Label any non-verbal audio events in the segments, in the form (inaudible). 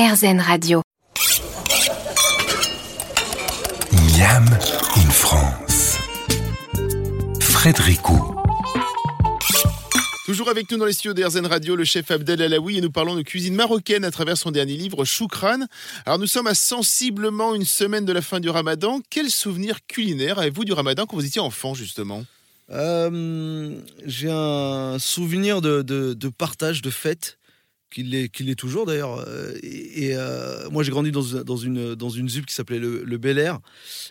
RZN Radio. Miam in France. Frédéric Toujours avec nous dans les studios d'RZN Radio, le chef Abdel Alaoui et nous parlons de cuisine marocaine à travers son dernier livre Choukran. Alors nous sommes à sensiblement une semaine de la fin du ramadan. Quel souvenir culinaire avez-vous du ramadan quand vous étiez enfant justement? Euh, J'ai un souvenir de, de partage, de fête qu'il est, qu'il est toujours d'ailleurs. Euh, et, euh, moi, j'ai grandi dans, dans, une, dans une ZUP qui s'appelait le, le Bel Air.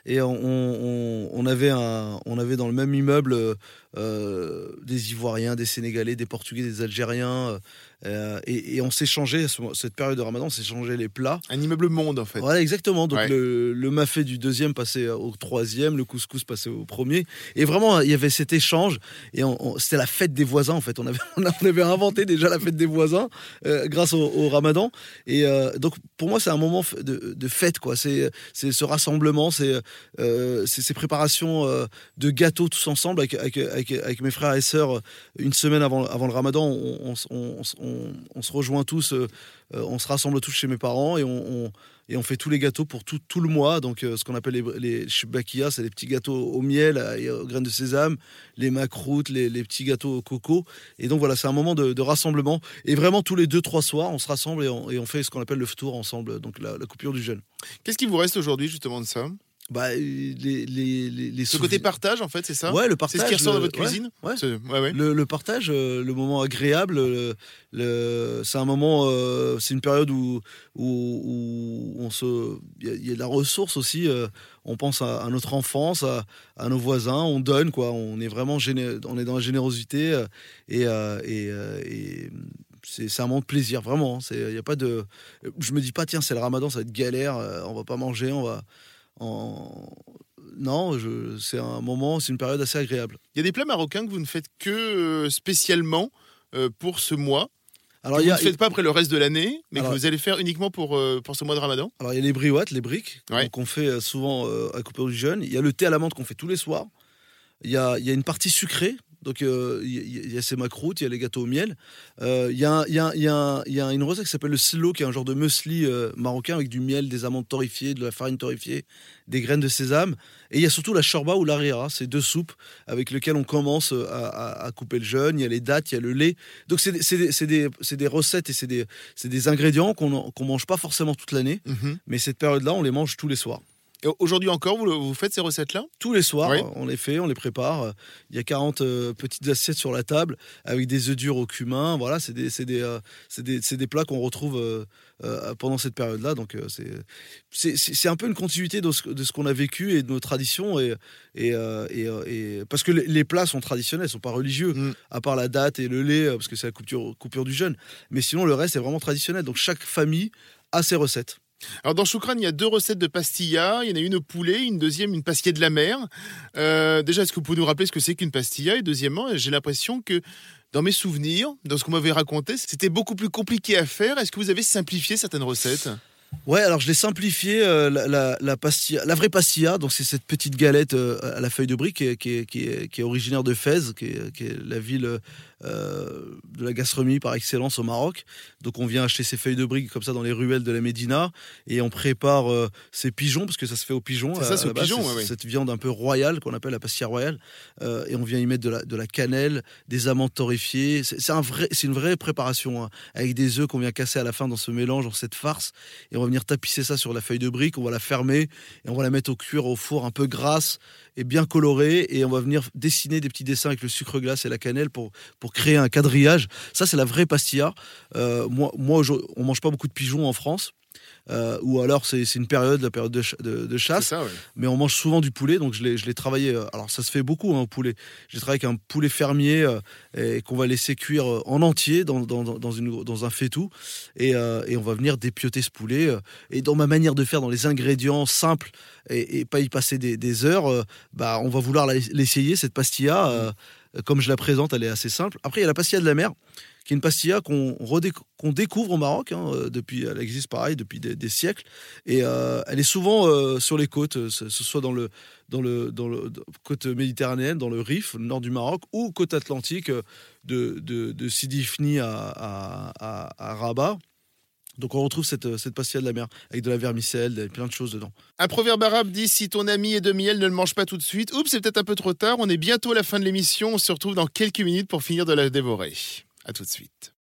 Et on, on, on, avait un, on avait dans le même immeuble euh, des Ivoiriens, des Sénégalais, des Portugais, des Algériens. Euh, et, on changé, cette période de ramadan, on changé les plats. Un immeuble monde en fait. Voilà, exactement. Donc le, le, mafé du deuxième passait au troisième, le couscous passait au premier. Et vraiment, il y avait cet échange. Et c'était la fête des voisins en fait. On avait, (laughs) on avait inventé déjà la fête des voisins euh, grâce au, ramadan. Et euh, donc pour moi, c'est un moment de, de fête, quoi. C'est ce rassemblement, c'est ces préparations de gâteaux tous ensemble avec, avec, avec, mes frères et sœurs une semaine avant, avant le ramadan. on, on se rejoint tous, euh, euh, on se rassemble tous chez mes parents et on, et on fait tous les gâteaux pour tout, tout le mois. Donc, euh, ce qu'on appelle les, les c'est des petits gâteaux au miel et aux graines de sésame, les macroutes, les, petits gâteaux au coco. Et donc, voilà, c'est un moment de, rassemblement. Et vraiment, tous les deux, trois soirs, on se rassemble et on, fait ce qu'on appelle le tour ensemble, donc la, la coupure du jeûne. Qu'est-ce qui vous reste aujourd'hui, justement, de ça? Bah, les, les, les, Ce côté partage, en fait, c'est ça Ouais, le partage. C'est ce qui ressort de votre cuisine ouais, ouais. Le, le, partage, euh, le moment agréable, le, c'est un moment, euh, c'est une période où, où, on se. Il y, a de la ressource aussi. Euh, on pense à, notre enfance, à, à, nos voisins, on donne, quoi. On est vraiment on est dans la générosité et. et, et c'est un moment de plaisir, vraiment. Il hein. y a pas de. Je me dis pas, tiens, c'est le ramadan, ça va être galère, on va pas manger, on va non, c'est un moment, c'est une période assez agréable. Il y a des plats marocains que vous ne faites que euh, spécialement euh, pour ce mois. Alors, vous ne faites pas après le reste de l'année, mais que vous allez faire uniquement pour, euh, pour ce mois de Ramadan. Alors il y a les briouates, les briques, qu'on fait souvent à Couper du Jeune. Il y a le thé à la menthe qu'on fait tous les soirs. Il y a, il y a une partie sucrée donc euh, il y, a ces macroutes, il y a les gâteaux au miel. Il y, a, une recette qui s'appelle le silo, qui est un genre de muesli euh, marocain avec du miel, des amandes torréfiées, de la farine torréfiée, des graines de sésame. Et il y a surtout la shorba ou l'arira, ces deux soupes avec lesquelles on commence euh, à, couper le jeûne. Il y a les dattes, il y a le lait. Donc c'est des, recettes et c'est des, ingrédients qu'on ne mange pas forcément toute l'année. Mm-hmm. Mais cette période-là, on les mange tous les soirs. Aujourd'hui encore, vous, faites ces recettes-là? Tous les soirs, on les fait, on les prépare. Il y a 40 euh, petites assiettes sur la table avec des œufs durs au cumin. Voilà, c'est des, des, euh, des, des, plats qu'on retrouve euh, pendant cette période-là. Donc c'est un peu une continuité de ce, qu'on a vécu et de nos traditions. Et, et, et, parce que les, plats sont traditionnels, ne sont pas religieux, mm. à part la date et le lait, parce que c'est la coupure, coupure du jeûne. Mais sinon, le reste est vraiment traditionnel. Donc chaque famille a ses recettes. Alors dans Choukran, il y a deux recettes de pastilla. Il y en a une au poulet, une deuxième, une pastilla de la mer. Euh, déjà, est-ce que vous pouvez nous rappeler ce que c'est qu'une pastilla? Et deuxièmement, j'ai l'impression que dans mes souvenirs, dans ce qu'on m'avait raconté, c'était beaucoup plus compliqué à faire. Est-ce que vous avez simplifié certaines recettes? Ouais, alors je l'ai simplifié, euh, la, pastilla, la vraie pastilla, donc c'est cette petite galette euh, à la feuille de brique qui est, originaire de Fès, qui est, la ville euh, de la gastronomie par excellence au Maroc. Donc on vient acheter ces feuilles de briques comme ça dans les ruelles de la Médina et on prépare ces pigeons, parce que ça se fait au pigeon. C'est ça, c'est pigeon, Cette viande un peu royale qu'on appelle la pastilla royale. et on vient y mettre de la, de la cannelle, des amandes torréfiées. C'est un vrai, une vraie préparation, hein, avec des œufs qu'on vient casser à la fin dans ce mélange, dans cette farce. Et on va venir tapisser ça sur la feuille de brique, on va la fermer et on va la mettre au cuir au four un peu grasse et bien colorée et on va venir dessiner des petits dessins avec le sucre glace et la cannelle pour, pour créer un quadrillage. Ça, c'est la vraie pastilla. Euh, moi, moi, on mange pas beaucoup de pigeons en France. Euh, ou alors c'est une période, la période de, chasse. Mais on mange souvent du poulet, donc je l'ai travaillé. Euh, alors ça se fait beaucoup, un hein, poulet. J'ai travaillé avec un poulet fermier euh, et qu'on va laisser cuire en entier dans, dans, une, dans un faitout. Et, et, on va venir dépioter ce poulet. et dans ma manière de faire, dans les ingrédients simples et, pas y passer des, heures, bah, on va vouloir l'essayer, cette pastilla. Comme je la présente, elle est assez simple. Après, il y a la pastilla de la mer qui est une pastilla qu'on découvre au Maroc. Hein, euh, depuis, elle existe pareil depuis des, siècles. Et euh, elle est souvent euh, sur les côtes, ce, soit dans le, dans le, dans côte méditerranéenne, dans le Rif, le nord du Maroc, ou côte atlantique de, de, Sidi Ifni à, à, à, Rabat. Donc on retrouve cette, cette pastilla de la mer avec de la vermicelle, plein de choses dedans. Un proverbe arabe dit si ton ami est de miel, ne le mange pas tout de suite. Oups, c'est peut-être un peu trop tard. On est bientôt à la fin de l'émission. On se retrouve dans quelques minutes pour finir de la dévorer. À tout de suite.